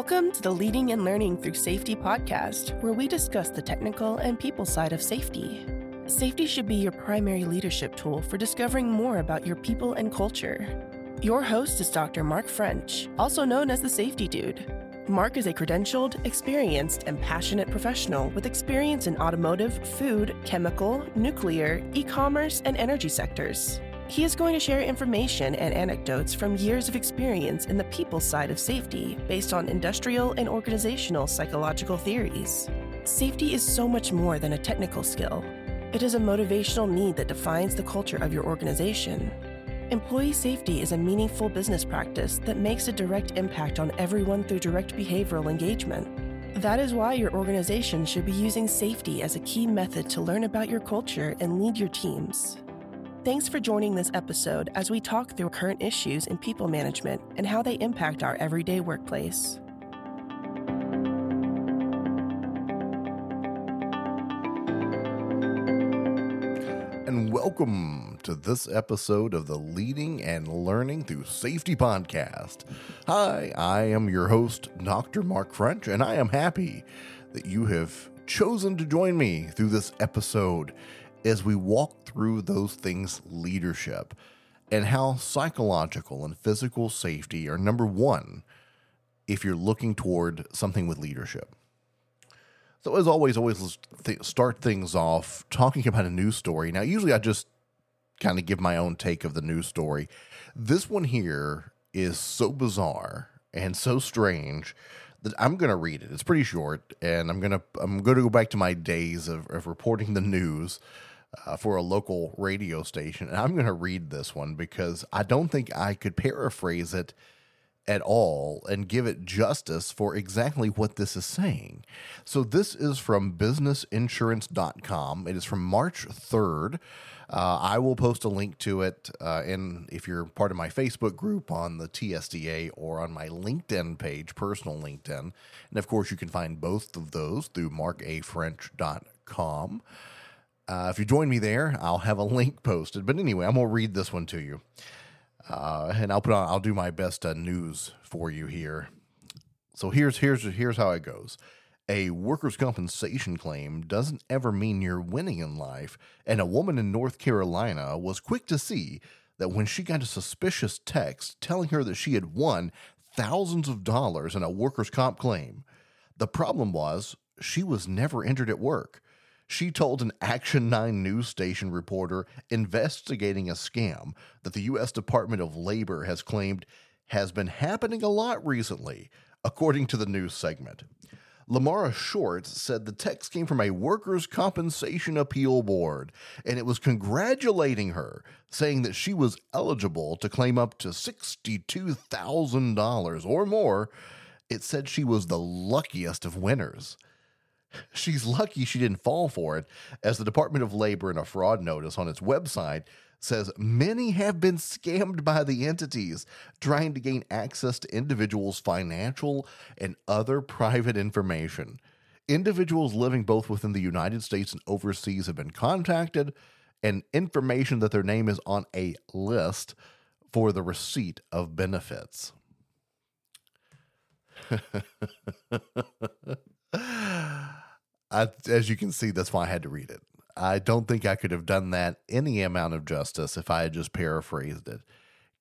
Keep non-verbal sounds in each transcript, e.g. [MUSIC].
Welcome to the Leading and Learning Through Safety podcast, where we discuss the technical and people side of safety. Safety should be your primary leadership tool for discovering more about your people and culture. Your host is Dr. Mark French, also known as the Safety Dude. Mark is a credentialed, experienced, and passionate professional with experience in automotive, food, chemical, nuclear, e commerce, and energy sectors. He is going to share information and anecdotes from years of experience in the people side of safety based on industrial and organizational psychological theories. Safety is so much more than a technical skill, it is a motivational need that defines the culture of your organization. Employee safety is a meaningful business practice that makes a direct impact on everyone through direct behavioral engagement. That is why your organization should be using safety as a key method to learn about your culture and lead your teams. Thanks for joining this episode as we talk through current issues in people management and how they impact our everyday workplace. And welcome to this episode of the Leading and Learning Through Safety podcast. Hi, I am your host, Dr. Mark French, and I am happy that you have chosen to join me through this episode as we walk through those things leadership and how psychological and physical safety are number one if you're looking toward something with leadership. So, as always, always start things off talking about a news story. Now, usually I just kind of give my own take of the news story. This one here is so bizarre and so strange that I'm going to read it. It's pretty short, and I'm going to I'm going to go back to my days of, of reporting the news uh, for a local radio station. And I'm going to read this one because I don't think I could paraphrase it at all and give it justice for exactly what this is saying. So, this is from businessinsurance.com. It is from March 3rd. Uh, I will post a link to it. Uh, and if you're part of my Facebook group on the TSDA or on my LinkedIn page, personal LinkedIn, and of course, you can find both of those through markafrench.com. Uh, if you join me there, I'll have a link posted. But anyway, I'm gonna read this one to you, uh, and I'll put on. I'll do my best uh, news for you here. So here's here's here's how it goes. A workers' compensation claim doesn't ever mean you're winning in life, and a woman in North Carolina was quick to see that when she got a suspicious text telling her that she had won thousands of dollars in a workers' comp claim, the problem was she was never injured at work she told an Action 9 news station reporter investigating a scam that the U.S. Department of Labor has claimed has been happening a lot recently, according to the news segment. Lamara Shorts said the text came from a workers' compensation appeal board, and it was congratulating her, saying that she was eligible to claim up to $62,000 or more. It said she was the luckiest of winners. She's lucky she didn't fall for it, as the Department of Labor in a fraud notice on its website says many have been scammed by the entities trying to gain access to individuals' financial and other private information. Individuals living both within the United States and overseas have been contacted, and information that their name is on a list for the receipt of benefits. [LAUGHS] I, as you can see, that's why I had to read it. I don't think I could have done that any amount of justice if I had just paraphrased it.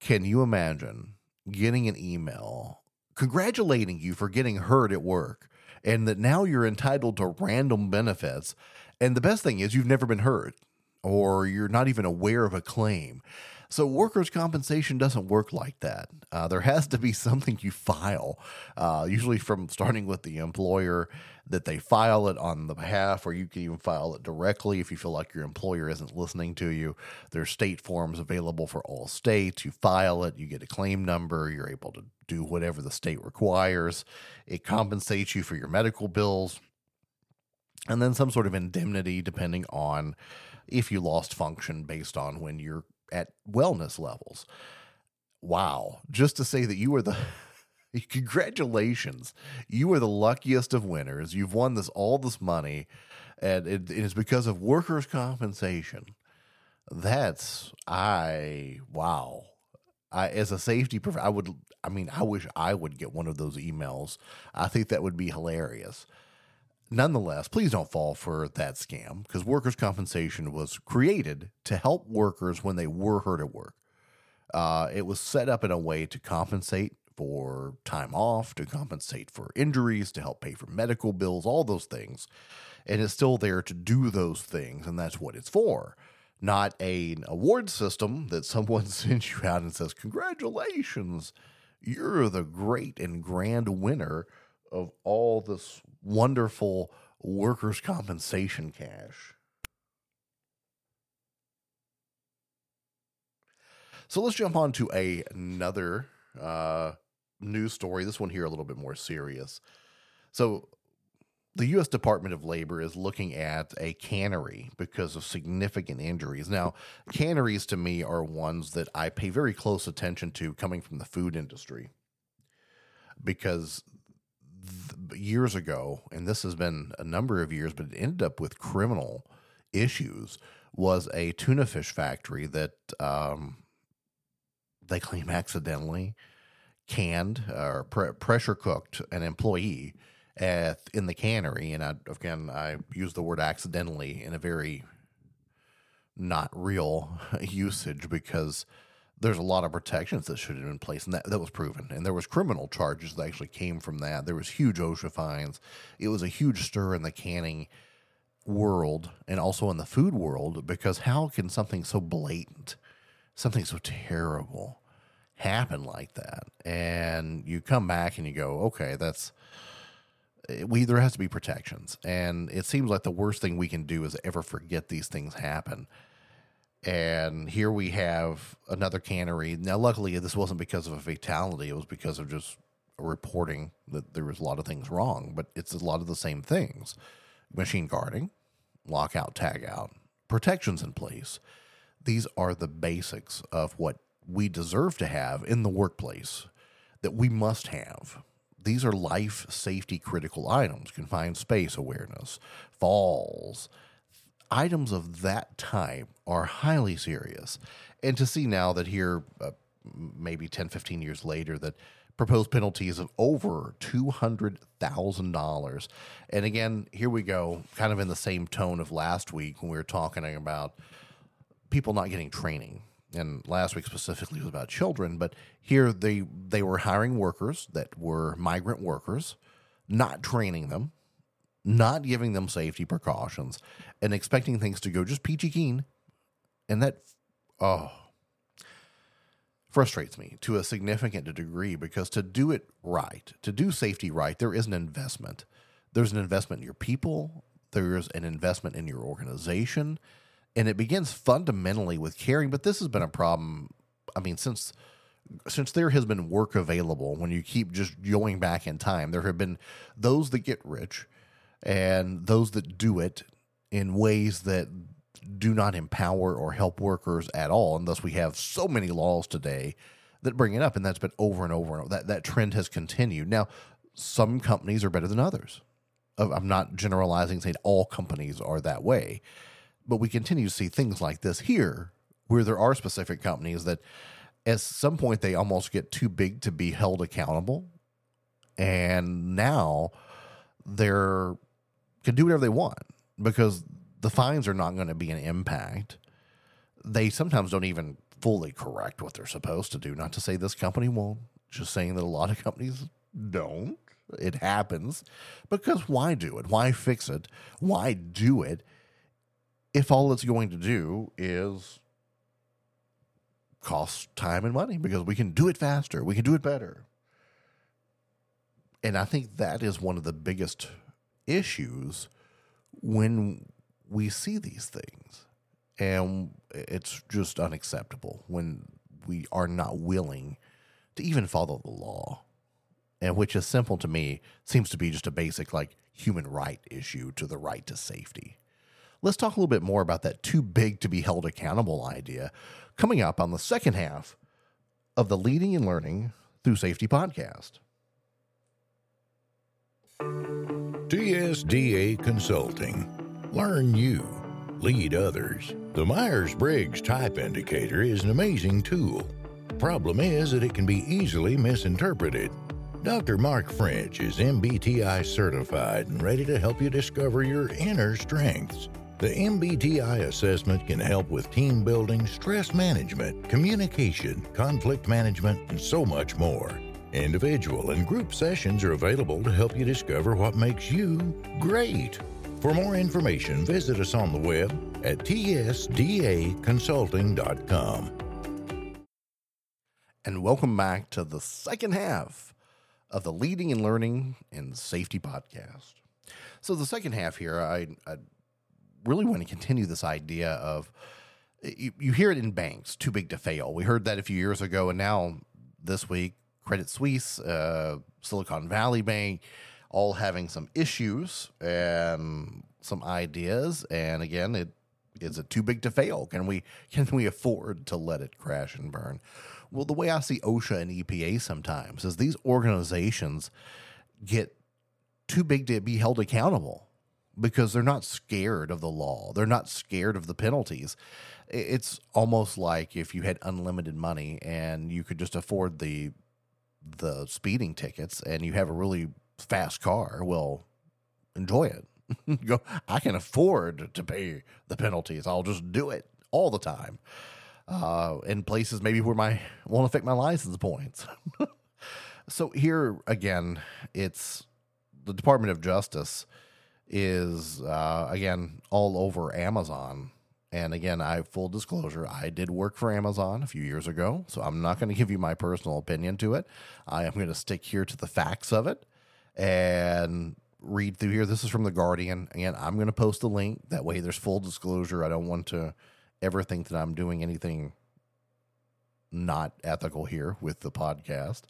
Can you imagine getting an email congratulating you for getting hurt at work and that now you're entitled to random benefits? And the best thing is, you've never been hurt or you're not even aware of a claim. So, workers' compensation doesn't work like that. Uh, there has to be something you file, uh, usually from starting with the employer, that they file it on the behalf, or you can even file it directly if you feel like your employer isn't listening to you. There's state forms available for all states. You file it, you get a claim number, you're able to do whatever the state requires. It compensates you for your medical bills, and then some sort of indemnity depending on if you lost function based on when you're at wellness levels. Wow. Just to say that you are the [LAUGHS] congratulations. You are the luckiest of winners. You've won this all this money and it, it is because of workers compensation. That's I wow. I as a safety prof, I would I mean, I wish I would get one of those emails. I think that would be hilarious. Nonetheless, please don't fall for that scam because workers' compensation was created to help workers when they were hurt at work. Uh, it was set up in a way to compensate for time off, to compensate for injuries, to help pay for medical bills, all those things. And it's still there to do those things, and that's what it's for. Not an award system that someone [LAUGHS] sends you out and says, Congratulations, you're the great and grand winner of all this wonderful workers' compensation cash. So let's jump on to a, another uh, news story. This one here a little bit more serious. So the U.S. Department of Labor is looking at a cannery because of significant injuries. Now, canneries to me are ones that I pay very close attention to coming from the food industry because th- years ago, and this has been a number of years, but it ended up with criminal issues, was a tuna fish factory that um, they claim accidentally canned or pre- pressure cooked an employee at, in the cannery. And I, again, I use the word accidentally in a very not real [LAUGHS] usage because there's a lot of protections that should have been in place, and that, that was proven. And there was criminal charges that actually came from that. There was huge OSHA fines. It was a huge stir in the canning world and also in the food world because how can something so blatant, something so terrible, happen like that? And you come back and you go, okay, that's eh, we there has to be protections, and it seems like the worst thing we can do is ever forget these things happen and here we have another cannery. Now, luckily, this wasn't because of a fatality. It was because of just reporting that there was a lot of things wrong, but it's a lot of the same things machine guarding, lockout, tag out, protections in place. These are the basics of what we deserve to have in the workplace that we must have. These are life safety critical items confined space awareness, falls, items of that type are highly serious. And to see now that here, uh, maybe 10, 15 years later, that proposed penalties of over $200,000. And again, here we go, kind of in the same tone of last week when we were talking about people not getting training. And last week specifically was about children, but here they they were hiring workers that were migrant workers, not training them, not giving them safety precautions, and expecting things to go just peachy keen. And that, oh, frustrates me to a significant degree because to do it right, to do safety right, there is an investment. There's an investment in your people, there's an investment in your organization, and it begins fundamentally with caring. But this has been a problem, I mean, since since there has been work available when you keep just going back in time there have been those that get rich and those that do it in ways that do not empower or help workers at all. And thus, we have so many laws today that bring it up, and that's been over and over and over. That that trend has continued. Now, some companies are better than others. I'm not generalizing, saying all companies are that way, but we continue to see things like this here, where there are specific companies that, at some point, they almost get too big to be held accountable, and now they're can do whatever they want because the fines are not going to be an impact. They sometimes don't even fully correct what they're supposed to do. Not to say this company won't, just saying that a lot of companies don't. It happens because why do it? Why fix it? Why do it if all it's going to do is cost time and money because we can do it faster, we can do it better. And I think that is one of the biggest issues when we see these things. And it's just unacceptable when we are not willing to even follow the law. And which is simple to me, seems to be just a basic, like, human right issue to the right to safety. Let's talk a little bit more about that too big to be held accountable idea coming up on the second half of the Leading and Learning Through Safety podcast. TSDA Consulting. Learn you, lead others. The Myers Briggs Type Indicator is an amazing tool. Problem is that it can be easily misinterpreted. Dr. Mark French is MBTI certified and ready to help you discover your inner strengths. The MBTI assessment can help with team building, stress management, communication, conflict management, and so much more. Individual and group sessions are available to help you discover what makes you great. For more information, visit us on the web at tsdaconsulting.com. And welcome back to the second half of the Leading and Learning in Safety podcast. So, the second half here, I, I really want to continue this idea of you, you hear it in banks, too big to fail. We heard that a few years ago, and now this week, Credit Suisse, uh, Silicon Valley Bank, all having some issues and some ideas. And again, it is it too big to fail? Can we [LAUGHS] can we afford to let it crash and burn? Well, the way I see OSHA and EPA sometimes is these organizations get too big to be held accountable because they're not scared of the law. They're not scared of the penalties. It's almost like if you had unlimited money and you could just afford the the speeding tickets and you have a really fast car, well, enjoy it. [LAUGHS] Go, I can afford to pay the penalties. I'll just do it all the time. Uh, in places maybe where my won't affect my license points. [LAUGHS] so here again, it's the Department of Justice is uh, again all over Amazon. And again, I full disclosure, I did work for Amazon a few years ago, so I'm not going [LAUGHS] to give you my personal opinion to it. I am going to stick here to the facts of it and read through here. This is from the Guardian. Again, I'm going to post a link. That way, there's full disclosure. I don't want to ever think that I'm doing anything not ethical here with the podcast.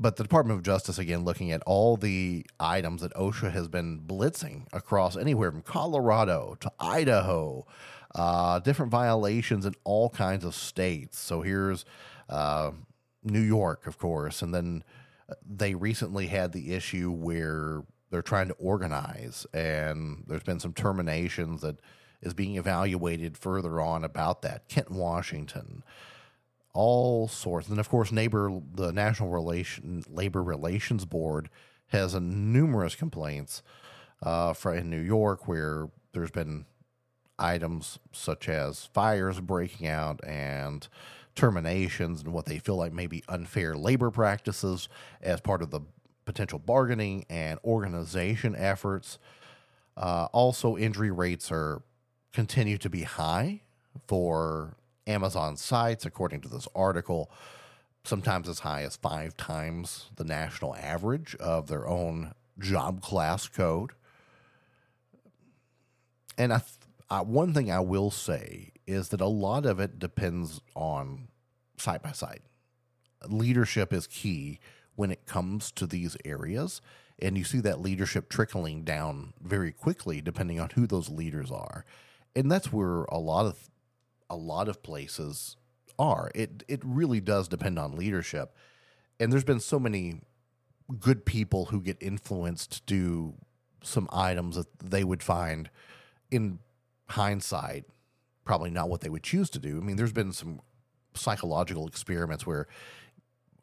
But the Department of Justice, again, looking at all the items that OSHA has been blitzing across anywhere from Colorado to Idaho, uh, different violations in all kinds of states. So here's uh, New York, of course, and then they recently had the issue where they're trying to organize, and there's been some terminations that is being evaluated further on about that. Kent, Washington, all sorts, and of course, neighbor the National Relation Labor Relations Board has a numerous complaints uh, in New York where there's been items such as fires breaking out and terminations and what they feel like may be unfair labor practices as part of the potential bargaining and organization efforts. Uh, also, injury rates are continue to be high for Amazon sites, according to this article. Sometimes as high as five times the national average of their own job class code. And I, I, one thing I will say is that a lot of it depends on site by site. Leadership is key when it comes to these areas. And you see that leadership trickling down very quickly depending on who those leaders are. And that's where a lot of a lot of places are. It it really does depend on leadership. And there's been so many good people who get influenced to do some items that they would find in hindsight probably not what they would choose to do. I mean, there's been some psychological experiments where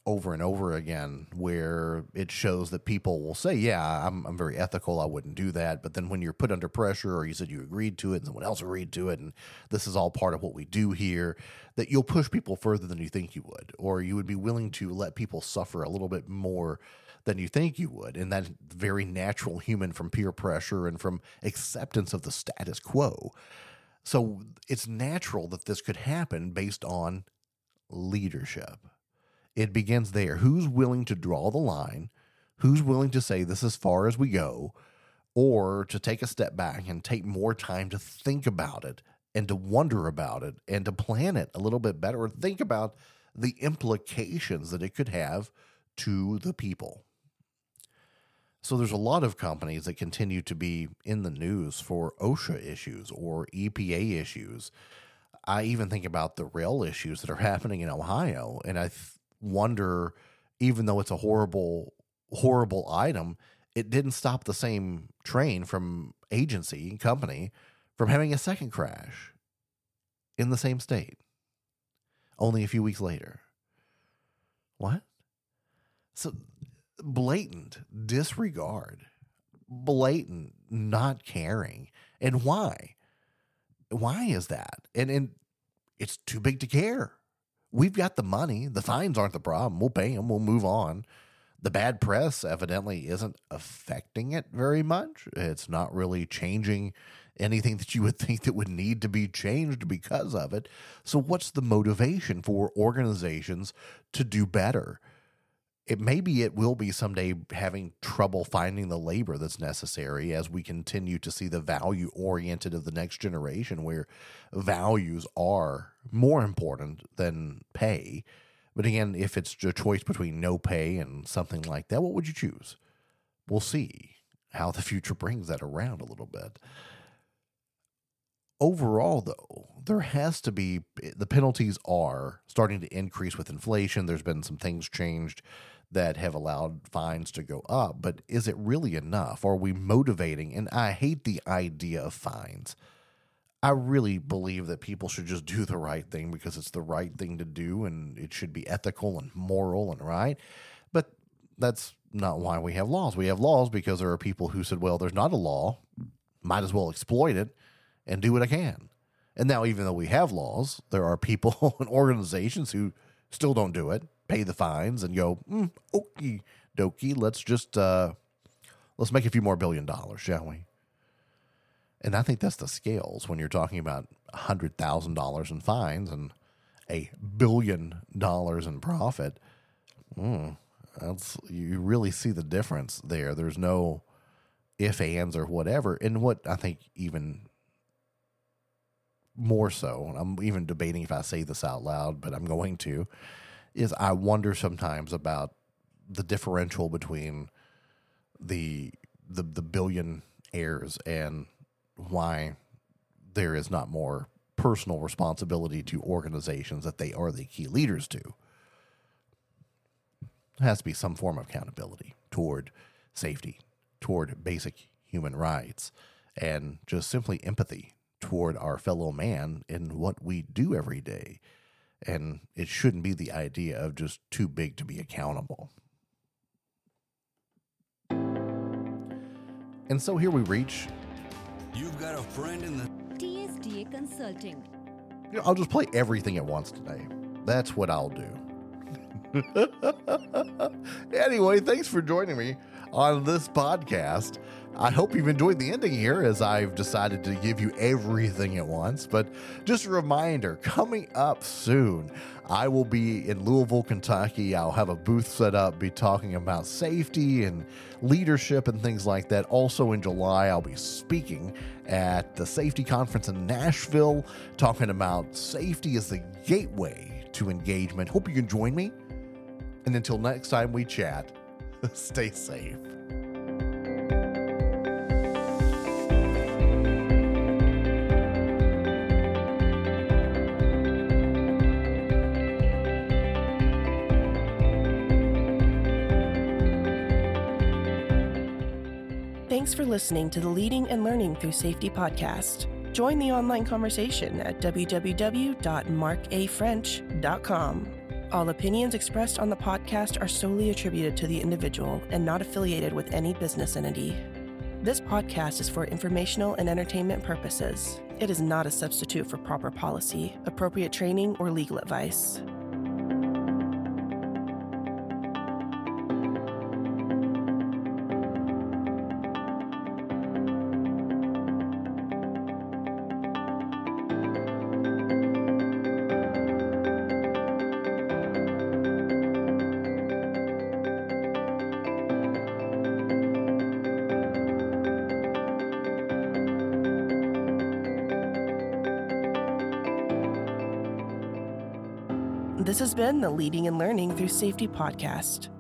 over and over again where it shows that people will say, Yeah, I'm, I'm very ethical. I wouldn't do that. But then when you're put under pressure or you said you agreed to it and someone else agreed to it, and this is all part of what we do here, that you'll push people further than you think you would, or you would be willing to let people suffer a little bit more than you think you would. And that very natural human from peer pressure and from acceptance of the status quo. So it's natural that this could happen based on leadership. It begins there. Who's willing to draw the line? Who's willing to say this as far as we go? Or to take a step back and take more time to think about it and to wonder about it and to plan it a little bit better or think about the implications that it could have to the people. So there's a lot of companies that continue to be in the news for OSHA issues or EPA issues. I even think about the rail issues that are [LAUGHS] happening in Ohio, and I wonder, even though it's a horrible, horrible item, it didn't stop the same train from agency and company from having a second crash in the same state. only a few weeks later. What? So blatant disregard, blatant not caring. And why? Why is that? And and it's too big to care. We've got the money. The fines aren't the problem. We'll pay them. We'll move on. The bad press evidently isn't affecting it very much. It's not really changing anything that you would [LAUGHS] think that would need to be changed because of it. So, what's the motivation for organizations to do better? It maybe it will be someday having trouble finding the labor that's necessary as we continue to see the value oriented of the next generation, where values are more important than pay. But again, if it's a choice between no pay and something like that, what would you choose? We'll see how the future brings that around a little bit. Overall though there has to be the penalties are starting to increase with inflation. There's been some things changed that have allowed fines to go up but is it really enough? Are we motivating? And i hate the idea of fines i really believe that people should just do the right thing because it's the right thing to do and it should be ethical and moral and right but that's not why we have laws we have laws because there are people who said well there's not a law might as well exploit it and do what I can. And now, even though we have laws, there are people [LAUGHS] and organizations who still don't do it, pay the fines, and go, mm, okie dokie, let's just uh, let's make a few more billion dollars, shall we? And I think that's the scales when you're talking about hundred thousand dollars in fines and a billion dollars in profit. Mm, that's you really see the difference there. There's no if ands or whatever. And what I think even more so, and I'm even debating if I say this out loud, but I'm going to, is I wonder sometimes about the differential between the the the billion heirs and why there is not more personal responsibility to organizations that they are the key leaders to. There has to be some form of accountability toward safety, toward basic human rights, and just simply empathy toward our fellow man in what we do every day. And it shouldn't be the idea of just too big to be accountable. And so here we reach. You've got a friend in the TSDA Consulting. You know, I'll just play everything at once today. That's what I'll do. [LAUGHS] anyway, thanks for joining me on this podcast. I hope you've enjoyed the ending here as I've decided to give you everything at once. But just a reminder coming up soon, I will be in Louisville, Kentucky. I'll have a booth set up, be talking about safety and leadership and things like that. Also in July, I'll be speaking at the safety conference in Nashville, talking about safety as the gateway to engagement. Hope you can join me. And until next time we chat, [LAUGHS] stay safe. Thanks for listening to the Leading and Learning Through Safety podcast. Join the online conversation at www.markafrench.com. All opinions expressed on the podcast are solely attributed to the individual and not affiliated with any business entity. This podcast is for informational and entertainment purposes. It is not a substitute for proper policy, appropriate training, or legal advice. This the Leading and Learning Through Safety podcast.